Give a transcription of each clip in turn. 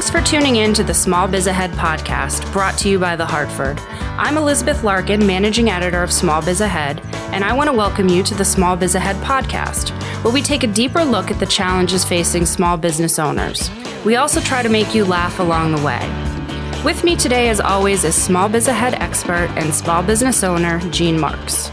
Thanks for tuning in to the Small Biz Ahead podcast, brought to you by The Hartford. I'm Elizabeth Larkin, managing editor of Small Biz Ahead, and I want to welcome you to the Small Biz Ahead podcast, where we take a deeper look at the challenges facing small business owners. We also try to make you laugh along the way. With me today, as always, is Small Biz Ahead expert and small business owner Gene Marks.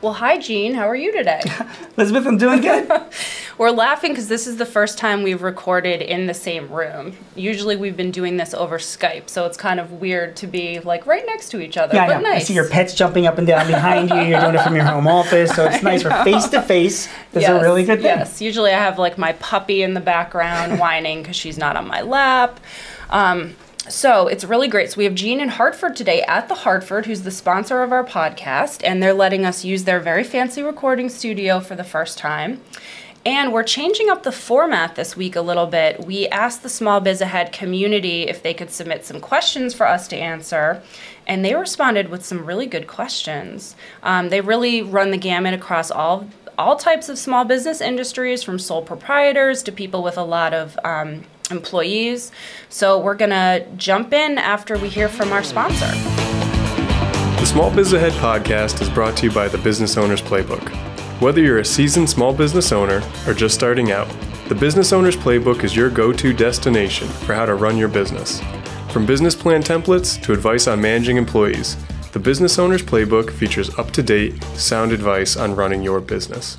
Well, hi, Gene. How are you today? Elizabeth, I'm doing good. We're laughing because this is the first time we've recorded in the same room. Usually we've been doing this over Skype, so it's kind of weird to be like right next to each other. Yeah, I know. nice. I see your pets jumping up and down behind you. You're doing it from your home office, so it's nice for face to face. That's a really good thing. Yes. Usually I have like my puppy in the background whining because she's not on my lap. Um, so it's really great. So we have Gene in Hartford today at the Hartford, who's the sponsor of our podcast, and they're letting us use their very fancy recording studio for the first time. And we're changing up the format this week a little bit. We asked the Small Biz Ahead community if they could submit some questions for us to answer, and they responded with some really good questions. Um, they really run the gamut across all all types of small business industries, from sole proprietors to people with a lot of um, employees. So we're gonna jump in after we hear from our sponsor. The Small Biz Ahead podcast is brought to you by the Business Owner's Playbook. Whether you're a seasoned small business owner or just starting out, the Business Owner's Playbook is your go to destination for how to run your business. From business plan templates to advice on managing employees, the Business Owner's Playbook features up to date, sound advice on running your business.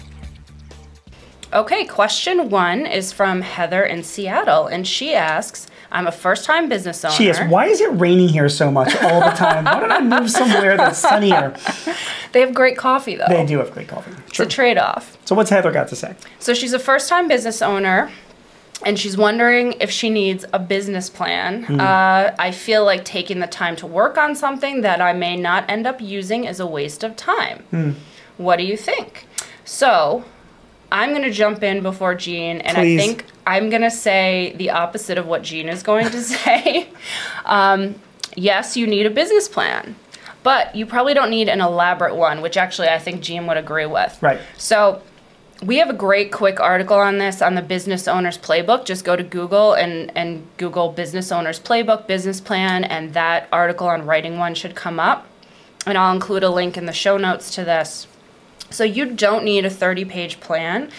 Okay, question one is from Heather in Seattle, and she asks, I'm a first time business owner. She is. Why is it raining here so much all the time? Why don't I move somewhere that's sunnier? They have great coffee though. They do have great coffee. It's a trade off. So what's Heather got to say? So she's a first time business owner. And she's wondering if she needs a business plan. Uh, I feel like taking the time to work on something that I may not end up using is a waste of time. What do you think? So, I'm going to jump in before Gene, and Please. I think I'm going to say the opposite of what Gene is going to say. Um, yes, you need a business plan, but you probably don't need an elaborate one, which actually I think Gene would agree with. Right. So, we have a great quick article on this on the Business Owner's Playbook. Just go to Google and, and Google Business Owner's Playbook business plan, and that article on writing one should come up. And I'll include a link in the show notes to this. So you don't need a 30 page plan,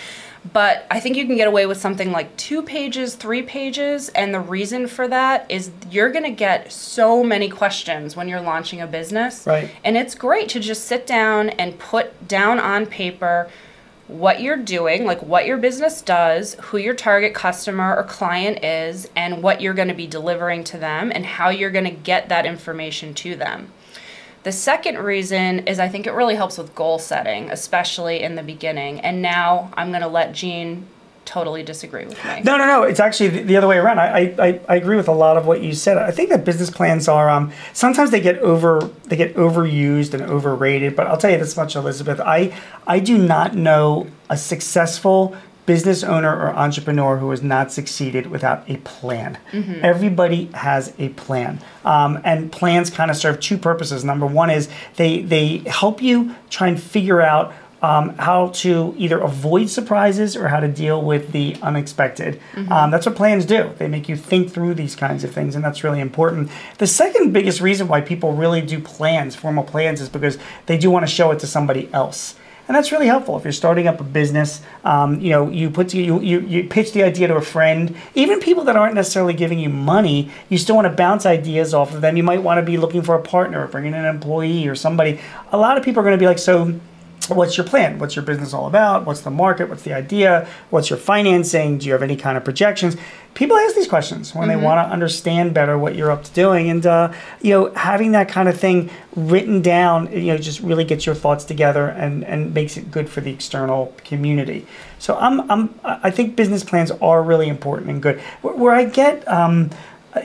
but I think you can get away with something like two pages, three pages. And the reason for that is you're going to get so many questions when you're launching a business. Right. And it's great to just sit down and put down on paper what you're doing, like what your business does, who your target customer or client is, and what you're going to be delivering to them, and how you're going to get that information to them. The second reason is I think it really helps with goal setting, especially in the beginning. And now I'm going to let Gene totally disagree with me. No, no, no. It's actually the, the other way around. I, I, I agree with a lot of what you said. I think that business plans are um, sometimes they get over they get overused and overrated. But I'll tell you this much, Elizabeth. I I do not know a successful business owner or entrepreneur who has not succeeded without a plan. Everybody has a plan, um, and plans kind of serve two purposes. Number one is they they help you try and figure out um, how to either avoid surprises or how to deal with the unexpected. Um, that's what plans do. They make you think through these kinds of things, and that's really important. The second biggest reason why people really do plans, formal plans, is because they do want to show it to somebody else. And that's really helpful if you're starting up a business. Um, you know, you put you, you you pitch the idea to a friend. Even people that aren't necessarily giving you money, you still want to bounce ideas off of them. You might want to be looking for a partner, or bringing in an employee or somebody. A lot of people are going to be like, so what's your plan? What's your business all about? What's the market? What's the idea? What's your financing? Do you have any kind of projections? People ask these questions when they want to understand better what you're up to doing, and uh, you know, having that kind of thing written down, you know, just really gets your thoughts together and and makes it good for the external community. So I'm I'm I think business plans are really important and good. Where, where I get um,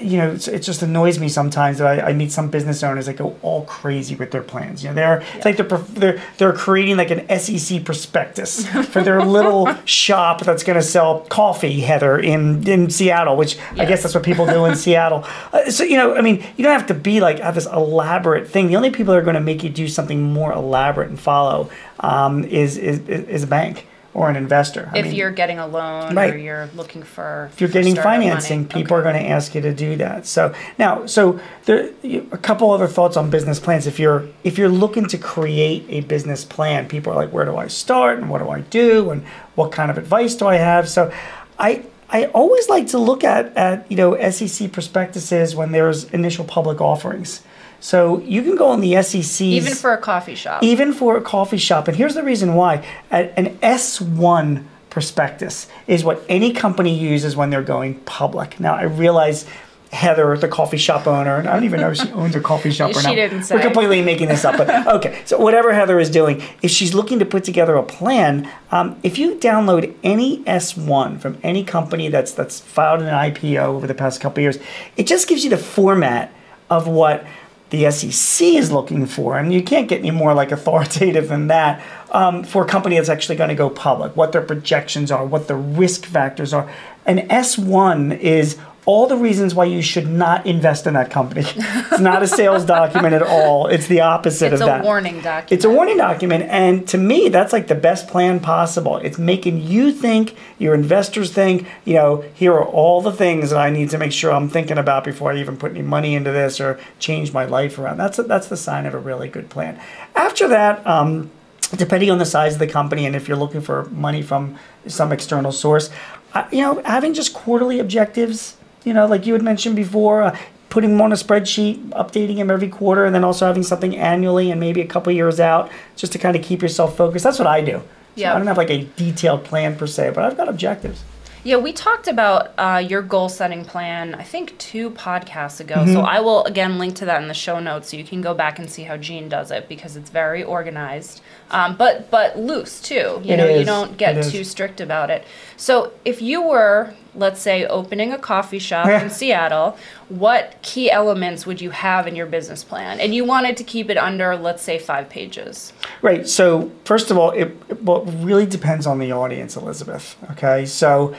you know, it just annoys me sometimes that I, I meet some business owners that go all crazy with their plans. You know, they're it's like they're, they're they're creating like an SEC prospectus for their little shop that's going to sell coffee, Heather, in in Seattle, which I guess that's what people do in Seattle. Uh, so you know, I mean, you don't have to be like have this elaborate thing. The only people that are going to make you do something more elaborate and follow um, is, is is a bank or an investor. I if mean, you're getting a loan or you're looking for if you're getting financing, people are going to ask you to do that. So now, so there a couple other thoughts on business plans. If you're if you're looking to create a business plan, people are like, where do I start and what do I do and what kind of advice do I have? So, I I always like to look at at you know SEC prospectuses when there's initial public offerings. So you can go on the SEC even for a coffee shop. even for a coffee shop. And here's the reason why: an S1 prospectus is what any company uses when they're going public. Now, I realize. Heather, the coffee shop owner, and I don't even know if she owns a coffee shop or She not. didn't say. We're completely making this up, but okay. So whatever Heather is doing, if she's looking to put together a plan, um, if you download any S1 from any company that's that's filed an IPO over the past couple of years, it just gives you the format of what the SEC is looking for, and you can't get any more like authoritative than that um, for a company that's actually going to go public. What their projections are, what the risk factors are. An S1 is all the reasons why you should not invest in that company. It's not a sales document at all. It's the opposite it's of that. It's a warning document. It's a warning document, and to me, that's like the best plan possible. It's making you think, your investors think, you know, here are all the things that I need to make sure I'm thinking about before I even put any money into this or change my life around. That's that's the sign of a really good plan. After that, um, depending on the size of the company and if you're looking for money from some external source, uh, you know, having just quarterly objectives, you know, like you had mentioned before. Uh, Putting them on a spreadsheet, updating them every quarter, and then also having something annually and maybe a couple years out, just to kind of keep yourself focused. That's what I do. So Yeah. I don't have like a detailed plan per se, but I've got objectives. Yeah, we talked about uh, your goal setting plan, I think, two podcasts ago. Mm-hmm. So I will, again, link to that in the show notes so you can go back and see how Gene does it because it's very organized. Um, but but loose too. You It know, you don't get It is. too strict about it. So if you were, let's say, opening a coffee shop in Seattle, what key elements would you have in your business plan? And you wanted to keep it under, let's say, five pages. Right. So first of all, it, it well, really depends on the audience, Elizabeth. Okay. So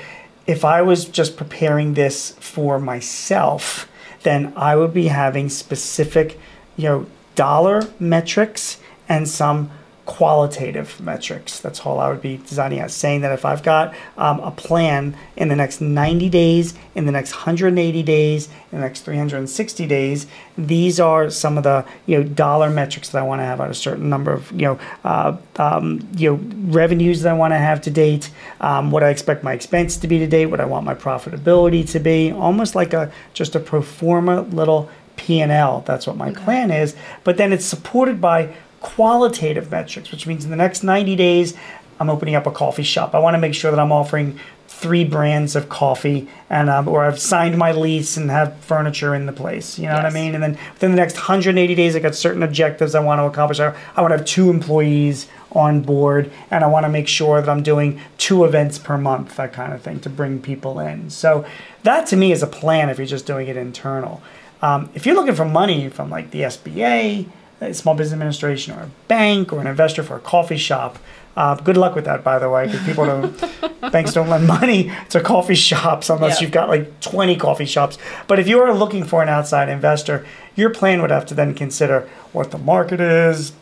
if I was just preparing this for myself, then I would be having specific, you know, dollar metrics and some qualitative metrics. That's all I would be designing as saying that if I've got um, a plan in the next 90 days, in the next 180 days, in the next 360 days, these are some of the you know dollar metrics that I want to have at a certain number of you know uh, um, you know revenues that I want to have to date, um, what I expect my expense to be to date, what I want my profitability to be, almost like a just a pro forma little P&L. That's what my plan is. But then it's supported by qualitative metrics, which means in the next 90 days, I'm opening up a coffee shop. I want to make sure that I'm offering three brands of coffee and um, or I've signed my lease and have furniture in the place. You know what I mean? And then within the next 180 days, I got certain objectives I want to accomplish. I, I want to have two employees on board and I want to make sure that I'm doing two events per month, that kind of thing, to bring people in. So that to me is a plan if you're just doing it internal. Um, if you're looking for money from like the SBA, a Small Business Administration, or a bank, or an investor for a coffee shop, uh, good luck with that, by the way, because people don't, banks don't lend money to coffee shops unless Yeah. you've got like 20 coffee shops. But if you are looking for an outside investor, your plan would have to then consider what the market is,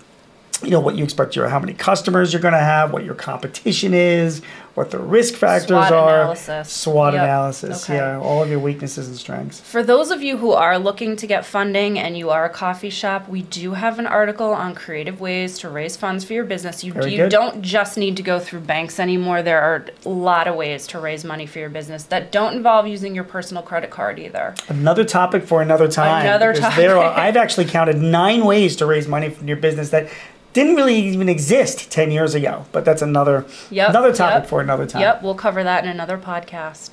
you know what you expect your how many customers you're going to have, what your competition is, what the risk factors SWOT are, analysis. SWOT Yep. analysis, Okay. yeah, all of your weaknesses and strengths. For those of you who are looking to get funding and you are a coffee shop, we do have an article on creative ways to raise funds for your business. You, Very you good. don't just need to go through banks anymore. There are a lot of ways to raise money for your business that don't involve using your personal credit card either. Another topic for another time. Another because There are, topic. I've actually counted nine ways to raise money from your business that didn't really even exist 10 years ago. But that's another, Yep, another topic yep. for another time. Yep, we'll cover that in another podcast.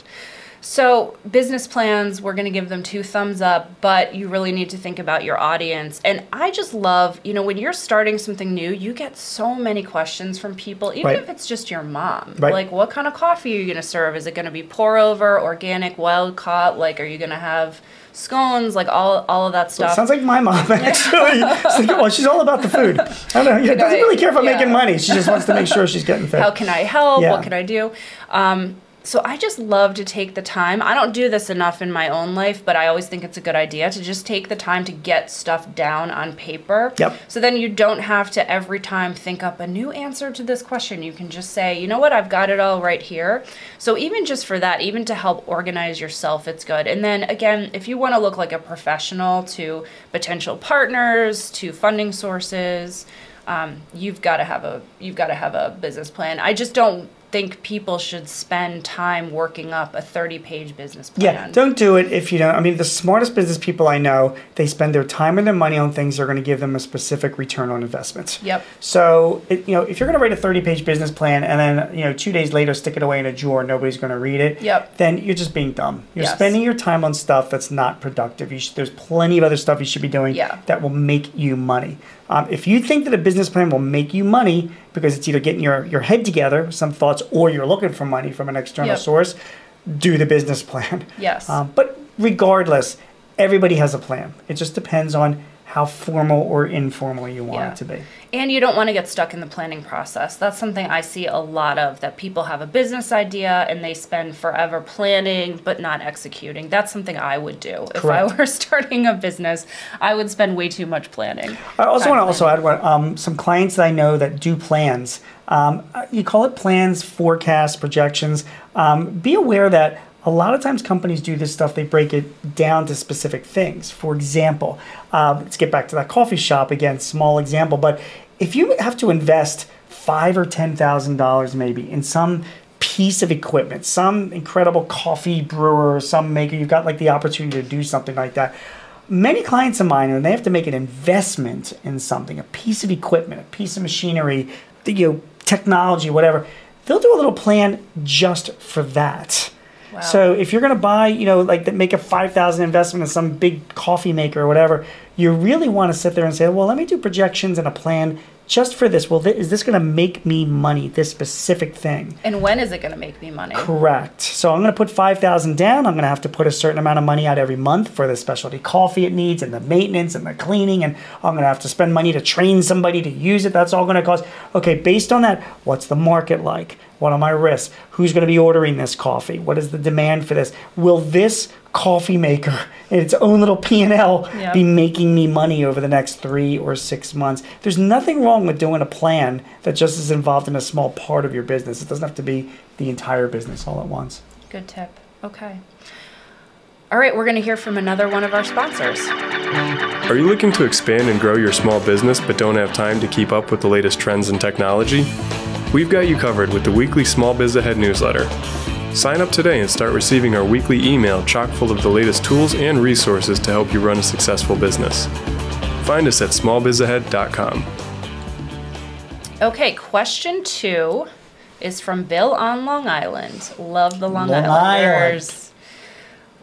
So, business plans, we're going to give them two thumbs up, but you really need to think about your audience. And I just love, you know, when you're starting something new, you get so many questions from people, even Right. if it's just your mom. Right. Like, what kind of coffee are you going to serve? Is it going to be pour over, organic, wild caught? Like, are you going to have scones, like all all of that stuff. Sounds like my mom actually. Like, well, she's all about the food. I don't know. She doesn't really care if I'm yeah. making money. She just wants to make sure she's getting fed. how can I help? Yeah. What can I do? Um, so I just love to take the time. I don't do this enough in my own life, but I always think it's a good idea to just take the time to get stuff down on paper. Yep. So then you don't have to every time think up a new answer to this question. You can just say, you know what, I've got it all right here. So even just for that, even to help organize yourself, it's good. And then again, if you want to look like a professional to potential partners, to funding sources, um, you've got to have a you've got to have a business plan. I just don't think people should spend time working up a 30 page business plan. Yeah, don't do it if you don't. I mean, the smartest business people I know, they spend their time and their money on things that are going to give them a specific return on investment. Yep. So, it, you know, if you're going to write a 30-page business plan and then, you know, two days later stick it away in a drawer, nobody's going to read it. Yep. Then you're just being dumb. You're Yes. spending your time on stuff that's not productive. You should, there's plenty of other stuff you should be doing Yeah. that will make you money. Um, if you think that a business plan will make you money because it's either getting your, your head together, some thoughts, or you're looking for money from an external Yep. source, do the business plan. Yes. Um, but regardless, everybody has a plan. It just depends on how formal or informal you want Yeah. it to be. And you don't want to get stuck in the planning process. That's something I see a lot of that people have a business idea and they spend forever planning but not executing. That's something I would do. If I were starting a business, I would spend way too much planning. I also want to also add one, um, some clients that I know that do plans. Um, uh, you call it plans, forecasts, projections. Um, be aware that a lot of times companies do this stuff. They break it down to specific things. For example, uh, let's get back to that coffee shop again. Small example, but if you have to invest five or ten thousand dollars maybe in some piece of equipment, some incredible coffee brewer, some maker, you've got like the opportunity to do something like that many clients of mine, when they have to make an investment in something, a piece of equipment, a piece of machinery, you know, technology, whatever, they'll do a little plan just for that. So if you're going to buy, you know, like make a five thousand investment in some big coffee maker or whatever, you really want to sit there and say, well, let me do projections and a plan just for this. Well, th- is this going to make me money? This specific thing. And when is it going to make me money? Correct. So I'm going to put 5000 down. I'm going to have to put a certain amount of money out every month for the specialty coffee it needs and the maintenance and the cleaning and I'm going to have to spend money to train somebody to use it. That's all going to cost. Okay, based on that, what's the market like? What are my risks? Who's going to be ordering this coffee? What is the demand for this? Will this coffee maker in its own little P&L Yeah. be making me money over the next 3 or 6 months? There's nothing wrong with doing a plan that just is involved in a small part of your business. It doesn't have to be the entire business all at once. Good tip. Okay. All right, we're going to hear from another one of our sponsors. Are you looking to expand and grow your small business but don't have time to keep up with the latest trends in technology? We've got you covered with the weekly Small Biz Ahead newsletter. Sign up today and start receiving our weekly email chock full of the latest tools and resources to help you run a successful business. Find us at smallbizahead.com. Okay, question two is from Bill on Long Island. Love the Long, Long Islanders.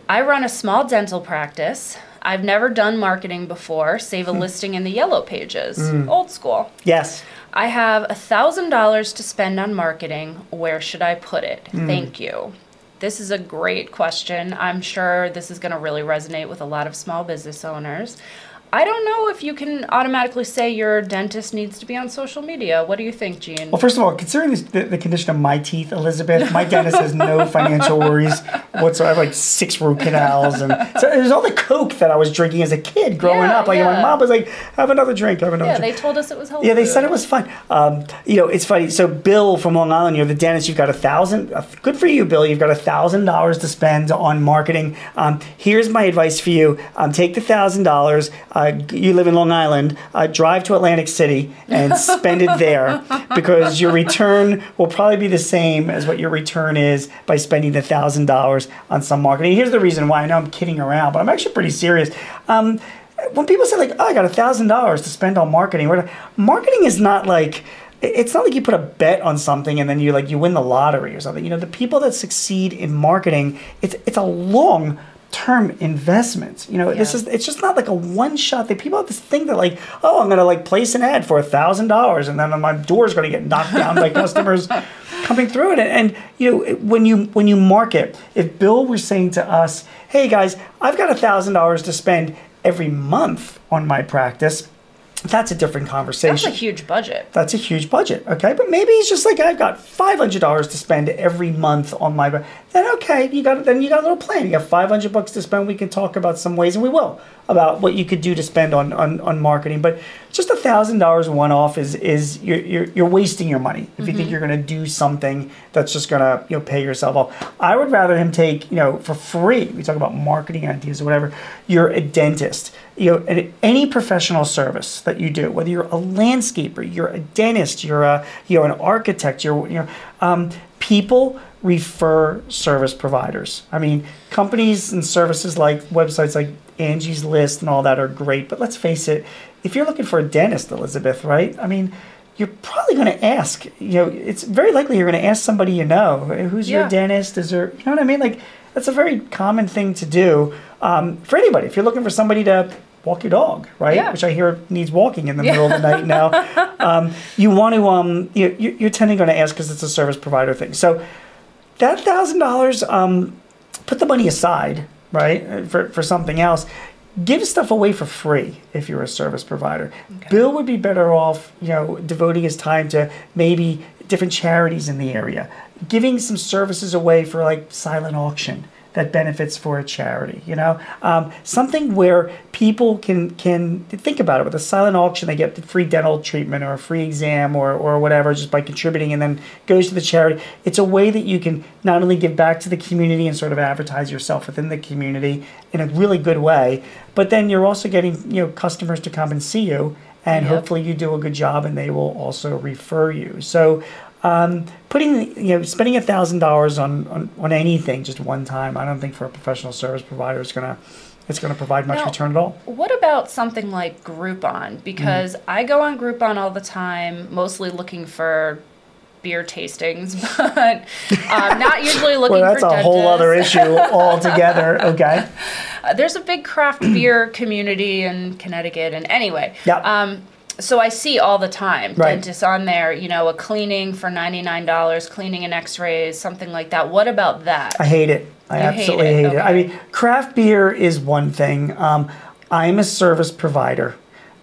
I run a small dental practice. I've never done marketing before, save a listing in the yellow pages. Hmm. Old school. Yes. I have a thousand dollars to spend on marketing. Where should I put it? Hmm. Thank you. This is a great question. I'm sure this is going to really resonate with a lot of small business owners. I don't know if you can automatically say your dentist needs to be on social media. What do you think, Gene? Well, first of all, considering this, the, the condition of my teeth, Elizabeth, my dentist has no financial worries whatsoever. Like six root canals, and so there's all the coke that I was drinking as a kid growing Yeah, up. Like my mom was like, "Have another drink, have another yeah, drink." they told us it was healthy. Yeah, they said it was fun. Um, you know, it's funny. So, Bill from Long Island, you're the dentist. You've got a thousand. Uh, good for you, Bill. You've got a thousand dollars to spend on marketing. Um, here's my advice for you: um, take the thousand dollars. Uh, You live in Long Island. Uh, drive to Atlantic City and spend it there because your return will probably be the same as what your return is by spending the thousand dollars on some marketing. Here's the reason why. I know I'm kidding around, but I'm actually pretty serious. Um, when people say like, "Oh, I got a thousand dollars to spend on marketing," marketing is not like it's not like you put a bet on something and then you like you win the lottery or something. You know, the people that succeed in marketing, it's it's a long term investments. You know, this is it's just not like a one shot thing. People have this thing that like, oh, I'm gonna like place an ad for a thousand dollars, and then my door's gonna get knocked down by customers coming through it. And you know, when you when you market, if Bill were saying to us, hey guys, I've got a thousand dollars to spend every month on my practice. That's a different conversation. That's a huge budget. That's a huge budget, okay? But maybe he's just like, I've got five hundred dollars to spend every month on my. bu-" Then okay, you got then you got a little plan. You got five hundred bucks to spend. We can talk about some ways, and we will about what you could do to spend on on, on marketing. But just a thousand dollars one off is is you're, you're you're wasting your money if you think mm-hmm. you're going to do something that's just going to you know pay yourself off. I would rather him take you know for free. We talk about marketing ideas or whatever. You're a dentist you know, any professional service that you do, whether you're a landscaper, you're a dentist, you're a, you know, an architect, you're, you know, um, people refer service providers. I mean, companies and services like websites like Angie's List and all that are great, but let's face it, if you're looking for a dentist, Elizabeth, right? I mean, you're probably going to ask, you know, it's very likely you're going to ask somebody you know, who's your dentist? Is there, you know what I mean? Like, that's a very common thing to do um, for anybody. If you're looking for somebody to walk your dog, right? Yeah. Which I hear needs walking in the middle of the night now. Um, you want to, um, you, you- you're tending going to ask because it's a service provider thing. So that thousand dollars, um, put the money aside, right, uh, for, for something else. Give stuff away for free if you're a service provider. Bill would be better off, you know, devoting his time to maybe different charities in the area, giving some services away for like silent auction that benefits for a charity. You know, um, something where people can can think about it. With a silent auction, they get the free dental treatment or a free exam or or whatever just by contributing, and then goes to the charity. It's a way that you can not only give back to the community and sort of advertise yourself within the community in a really good way, but then you're also getting you know customers to come and see you. And Yep. hopefully you do a good job, and they will also refer you. So, um, putting you know spending a thousand dollars on on on anything just one time, I don't think for a professional service provider is gonna it's gonna provide much Now- return at all. What about something like Groupon? Because Mm-hmm. I go on Groupon all the time, mostly looking for beer tastings, but um, not usually looking Well, that's for a whole other issue altogether. Okay. Uh, There's a big craft beer community in Connecticut, and anyway. Yep. Um, so I see all the time Right. dentists on there, you know, a cleaning for ninety nine dollars, cleaning and X-rays, something like that. What about that? I hate it. I You hate absolutely it, hate it. I mean, craft beer is one thing. Um, I'm a service provider.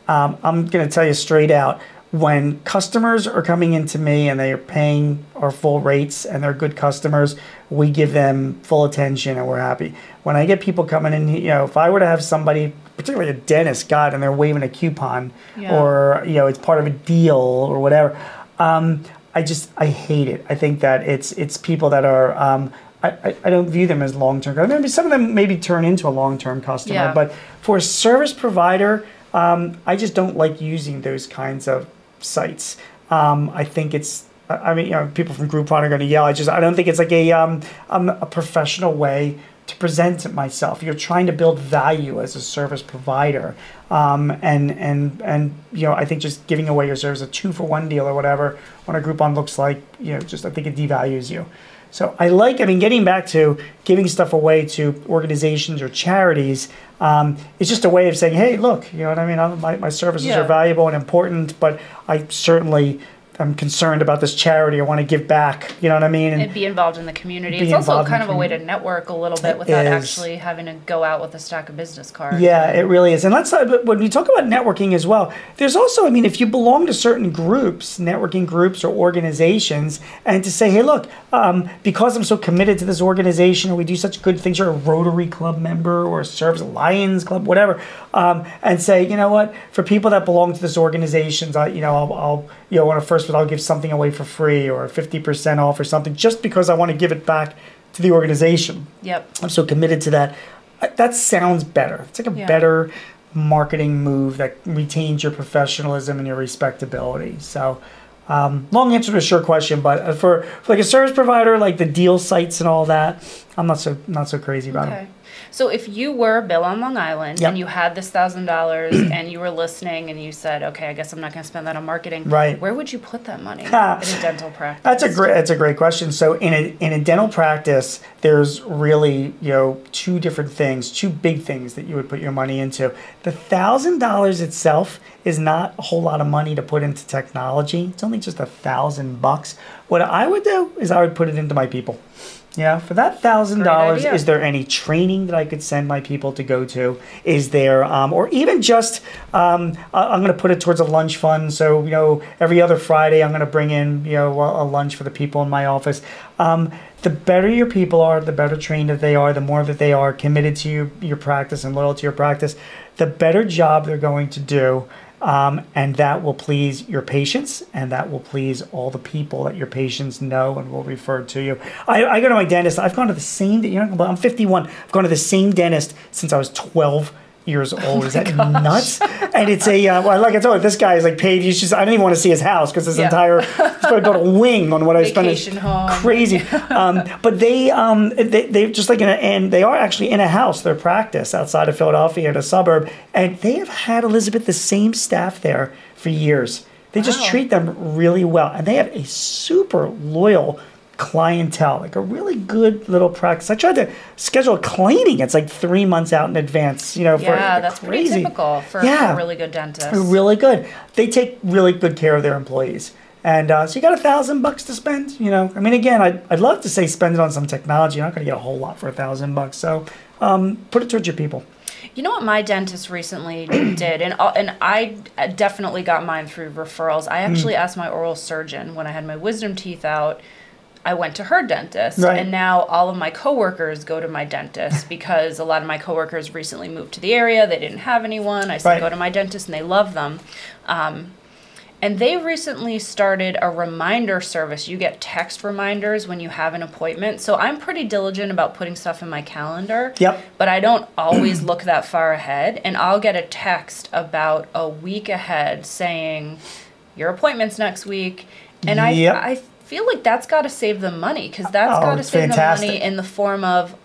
Um, I'm going to tell you straight out when customers are coming into me and they are paying our full rates and they're good customers, we give them full attention and we're happy. When I get people coming in, you know, if I were to have somebody, particularly a dentist, God, and they're waving a coupon Yeah. or, you know, it's part of a deal or whatever, um, I just, I hate it. I think that it's, it's people that are, um, I, I, don't view them as long term. Maybe some of them maybe turn into a long term customer, Yeah. but for a service provider, um, I just don't like using those kinds of sites. Um, I think it's. I I mean, you know, people from Groupon are going to yell. I just, I don't think it's like a um, um, a professional way to present myself. You're trying to build value as a service provider, um, and and and you know, I think just giving away your service, a two for one deal or whatever, on a Groupon looks like, you know, just I think it devalues you. So I like, I mean, getting back to giving stuff away to organizations or charities, um, it's just a way of saying, hey, look, you know what I mean? My, my services Yeah. are valuable and important, but I certainly am concerned about this charity. I want to give back, you know what I mean? And and be involved in the community. It's also kind of a way to network a little bit without is. actually having to go out with a stack of business cards. Yeah, it really is. And let's uh, but when we talk about networking as well, there's also, I mean, if you belong to certain groups, networking groups or organizations, and to say, hey, look, um, because I'm so committed to this organization, or we do such good things, you're a Rotary Club member or a Service Lions Club, whatever, um, and say, you know what, for people that belong to this organizations, I, you know, I'll, I'll you know, on a first, I'll give something away for free or 50% off or something, just because I want to give it back to the organization. Yep. I'm so committed to that. That sounds better. It's like a Yeah. better marketing move that retains your professionalism and your respectability. So, um, long answer to a short question, but uh, for, for like a service provider, like the deal sites and all that, I'm not so not so crazy about Okay. them. So if you were Bill on Long Island Yep. and you had this thousand dollars and you were listening and you said, okay, I guess I'm not going to spend that on marketing. Right. Where would you put that money in a dental practice? That's a great. That's a great question. So in a in a dental practice, there's really you know two different things, two big things that you would put your money into. The thousand dollars itself is not a whole lot of money to put into technology. It's only just a thousand bucks. What I would do is I would put it into my people. Yeah, for that thousand dollars, is there any training that I could send my people to go to? Is there, um, or even just, um, I'm going to put it towards a lunch fund. So you know, every other Friday, I'm going to bring in you know a, a lunch for the people in my office. Um, the better your people are, the better trained that they are, the more that they are committed to your, your practice and loyal to your practice, the better job they're going to do. Um, and that will please your patients and that will please all the people that your patients know and will refer to you. I, I go to my dentist. I've gone to the same, you know, I'm 51. I've gone to the same dentist since I was 12 years old. Is that nuts? And it's a, uh, well, like I told you, this guy is like paid. He's just, I don't even want to see his house because his Yeah. entire, probably built a wing on what I spent. Vacation home. Crazy. Um, but they, um, they, they just like in a, and they are actually in a house, their practice outside of Philadelphia in a suburb. And they have had Elizabeth, the same staff there for years. They just Wow. treat them really well. And they have a super loyal clientele, like a really good little practice. I tried to schedule a cleaning. It's like three months out in advance, you know, for yeah, that's crazy. pretty typical for Yeah. a really good dentist. Really good. They take really good care of their employees. And uh, so you got a thousand bucks to spend, you know. I mean, again, I'd, I'd love to say spend it on some technology. You're not going to get a whole lot for a thousand bucks. So um, put it towards your people. You know what my dentist recently did, and uh, and I definitely got mine through referrals. I Hmm. actually asked my oral surgeon when I had my wisdom teeth out. I went to her dentist, Right. and now all of my coworkers go to my dentist because a lot of my coworkers recently moved to the area. They didn't have anyone. I said Right. go to my dentist, and they love them. Um, and they recently started a reminder service. You get text reminders when you have an appointment. So I'm pretty diligent about putting stuff in my calendar. Yep. But I don't always look that far ahead. And I'll get a text about a week ahead saying, Your appointment's next week. And Yep. I, I feel like that's got to save them money because that's Oh, got to save them money in the form of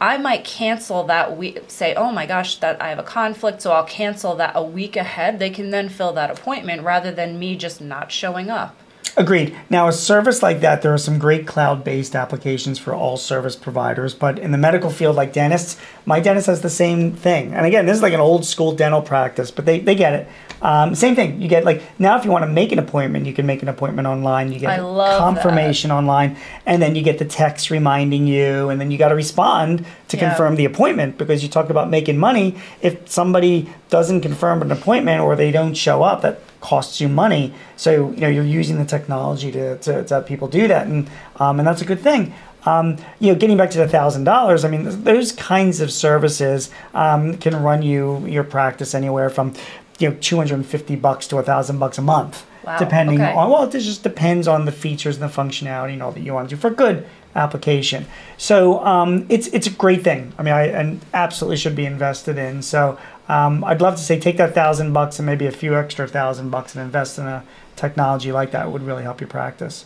I might cancel that week, say, oh my gosh, that I have a conflict, so I'll cancel that a week ahead. They can then fill that appointment rather than me just not showing up. Agreed. Now, a service like that, there are some great cloud based applications for all service providers. But in the medical field, like dentists, my dentist has the same thing. And again, this is like an old school dental practice, but they, they get it. Um, same thing. You get like now, if you want to make an appointment, you can make an appointment online. You get confirmation online, and then you get the text reminding you, and then you got to respond to Yeah. confirm the appointment because you talked about making money. If somebody doesn't confirm an appointment or they don't show up, that costs you money. So you know you're using the technology to, to, to have people do that, and um, and that's a good thing. Um, you know, getting back to the thousand dollars, I mean, those kinds of services um, can run you your practice anywhere from you know 250 bucks to a thousand bucks a month, Wow, depending okay. on well, it just depends on the features and the functionality and all that you want to do for good application. So um, it's it's a great thing. I mean, I and absolutely should be invested in. So um, I'd love to say take that thousand bucks and maybe a few extra thousand bucks and invest in a technology like that would really help your practice.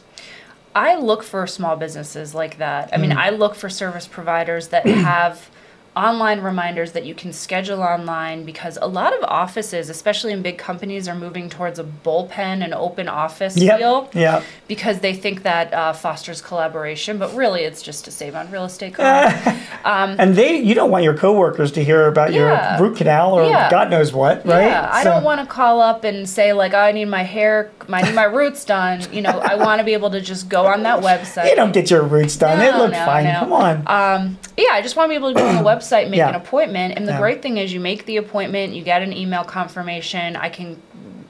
I look for small businesses like that. I mean, Mm. I look for service providers that have online reminders that you can schedule online because a lot of offices, especially in big companies, are moving towards a bullpen and open office Yep. feel Yeah. because they think that uh, fosters collaboration, but really it's just to save on real estate costs. And they, you don't want your coworkers to hear about Yeah. your root canal or Yeah. God knows what, right? Yeah, I don't want to call up and say like, oh, I need my hair, I need my roots done. You know, I want to be able to just go on that website. You don't get your roots done. they No, look no, fine. no. Come on. Um, yeah, I just want to be able to go on the website, make Yeah. an appointment. And the Yeah. great thing is, you make the appointment, you get an email confirmation. I can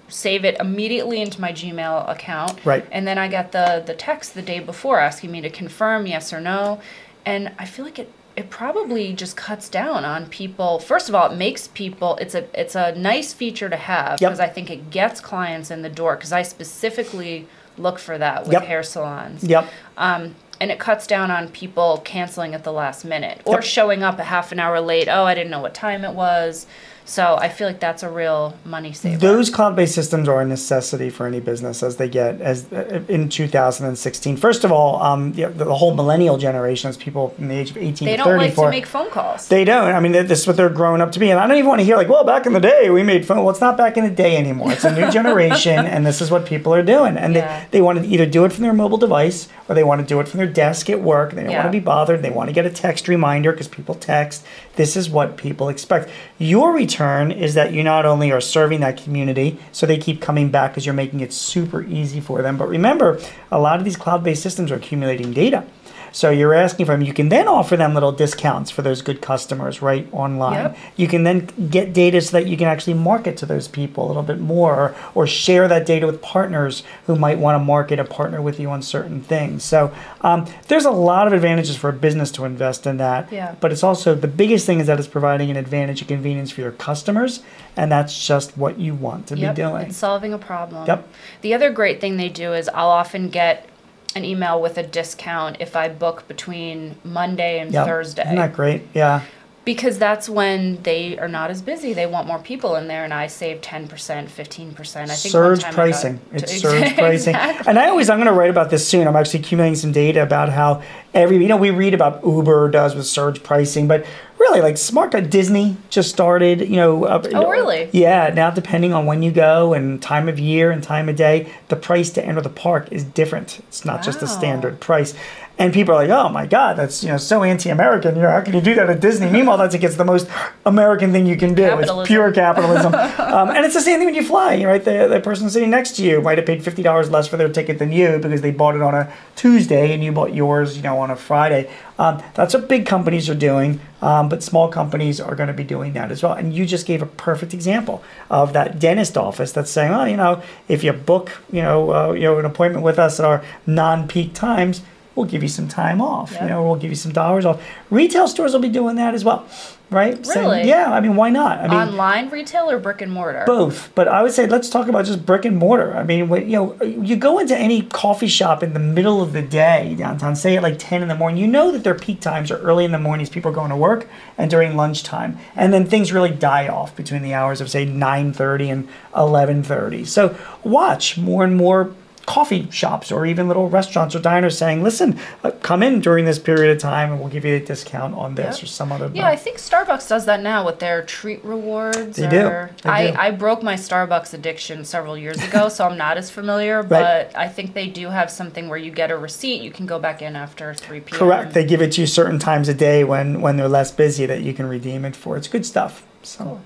save it immediately into my Gmail account. Right. And then I get the the text the day before asking me to confirm yes or no. And I feel like it it probably just cuts down on people. First of all, it makes people it's a it's a nice feature to have Yep. because I think it gets clients in the door because I specifically look for that with Yep. hair salons yep. um, and it cuts down on people canceling at the last minute or Yep. showing up a half an hour late. Oh, I didn't know what time it was. So I feel like that's a real money saver. Those cloud-based systems are a necessity for any business as they get as uh, in 2016. First of all, um, the, the whole millennial generation, as people in the age of 18 they to don't like to make phone calls. They don't. I mean, this is what they're growing up to be. And I don't even want to hear like, well, back in the day we made phone. Well, it's not back in the day anymore. It's a new generation, and this is what people are doing. And Yeah. they, they want to either do it from their mobile device or they want to do it from their desk at work. They don't Yeah. want to be bothered. They want to get a text reminder because people text. This is what people expect. Your return is that you not only are serving that community, so they keep coming back because you're making it super easy for them. But remember, a lot of these cloud-based systems are accumulating data. So you're asking for them. You can then offer them little discounts for those good customers, right, online. Yep. You can then get data so that you can actually market to those people a little bit more or, or share that data with partners who might want to market and partner with you on certain things. So um, there's a lot of advantages for a business to invest in that. Yeah. But it's also the biggest thing is that it's providing an advantage and convenience for your customers, and that's just what you want to Yep, be doing. It's solving a problem. Yep. The other great thing they do is I'll often get an email with a discount if I book between Monday and Yep. Thursday. Isn't that great? Yeah. Because that's when they are not as busy. They want more people in there, and I save 10%, 15%. I think surge time I got pricing. It's surge pricing. Exactly. And I always, I'm going to write about this soon. I'm actually accumulating some data about how every, you know, we read about Uber does with surge pricing, but really, like Smart Disney just started, you know. Uh, Oh, really? Yeah. Now, depending on when you go and time of year and time of day, the price to enter the park is different. It's not just a standard price. And people are like, "Oh my God, that's you know so anti-American. You know, how can you do that at Disney?" Meanwhile, that's against the most American thing you can do. Capitalism. It's pure capitalism. um, and it's the same thing when you fly, right? The, the person sitting next to you might have paid fifty dollars less for their ticket than you because they bought it on a Tuesday and you bought yours, you know, on a Friday. Um, that's what big companies are doing, um, but small companies are going to be doing that as well. And you just gave a perfect example of that dentist office that's saying, "Oh, you know, if you book, you know, uh, you know, an appointment with us at our non-peak times." We'll give you some time off. Yeah. You know, we'll give you some dollars off. Retail stores will be doing that as well, right? Saying, Really? yeah. I mean, why not? I mean, Online retail or brick and mortar? both, but I would say let's talk about just brick and mortar. I mean, when, you know, you go into any coffee shop in the middle of the day downtown, say at like ten in the morning. You know that their peak times are early in the mornings. People are going to work and during lunchtime, and then things really die off between the hours of say nine thirty and eleven thirty. So watch more and more coffee shops or even little restaurants or diners saying, "Listen, uh, come in during this period of time, and we'll give you a discount on this Yep. or some other." Yeah, I think Starbucks does that now with their treat rewards. They do. They I, do. I broke my Starbucks addiction several years ago, so I'm not as familiar, but I think they do have something where you get a receipt, you can go back in after 3 p.m. Correct. They give it to you certain times a day when when they're less busy that you can redeem it for. It's good stuff. So,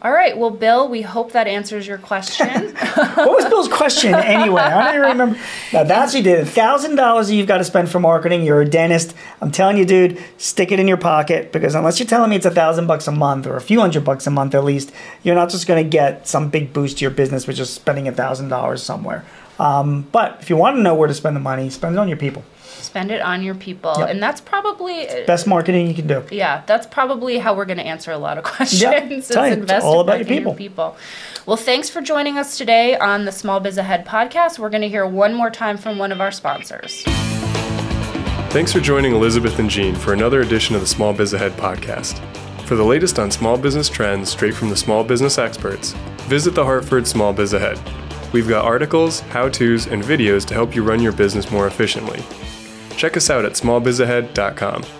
All right, well, Bill, we hope that answers your question. what was Bill's question anyway? I don't even remember. Now that's you did. Thousand dollars you've got to spend for marketing. You're a dentist. I'm telling you, dude, stick it in your pocket because unless you're telling me it's a thousand bucks a month or a few hundred bucks a month at least, you're not just going to get some big boost to your business with just spending a thousand dollars somewhere. Um, but if you want to know where to spend the money, spend it on your people. Spend it on your people. Yep. And that's probably. Best marketing you can do. Yeah, that's probably how we're going to answer a lot of questions. is tell it's invest all about your in people. people. Well, thanks for joining us today on the Small Biz Ahead podcast. We're going to hear one more time from one of our sponsors. Thanks for joining Elizabeth and Gene for another edition of the Small Biz Ahead podcast. For the latest on small business trends straight from the small business experts, visit the Hartford Small Biz Ahead. We've got articles, how to's, and videos to help you run your business more efficiently. Check us out at smallbizahead.com.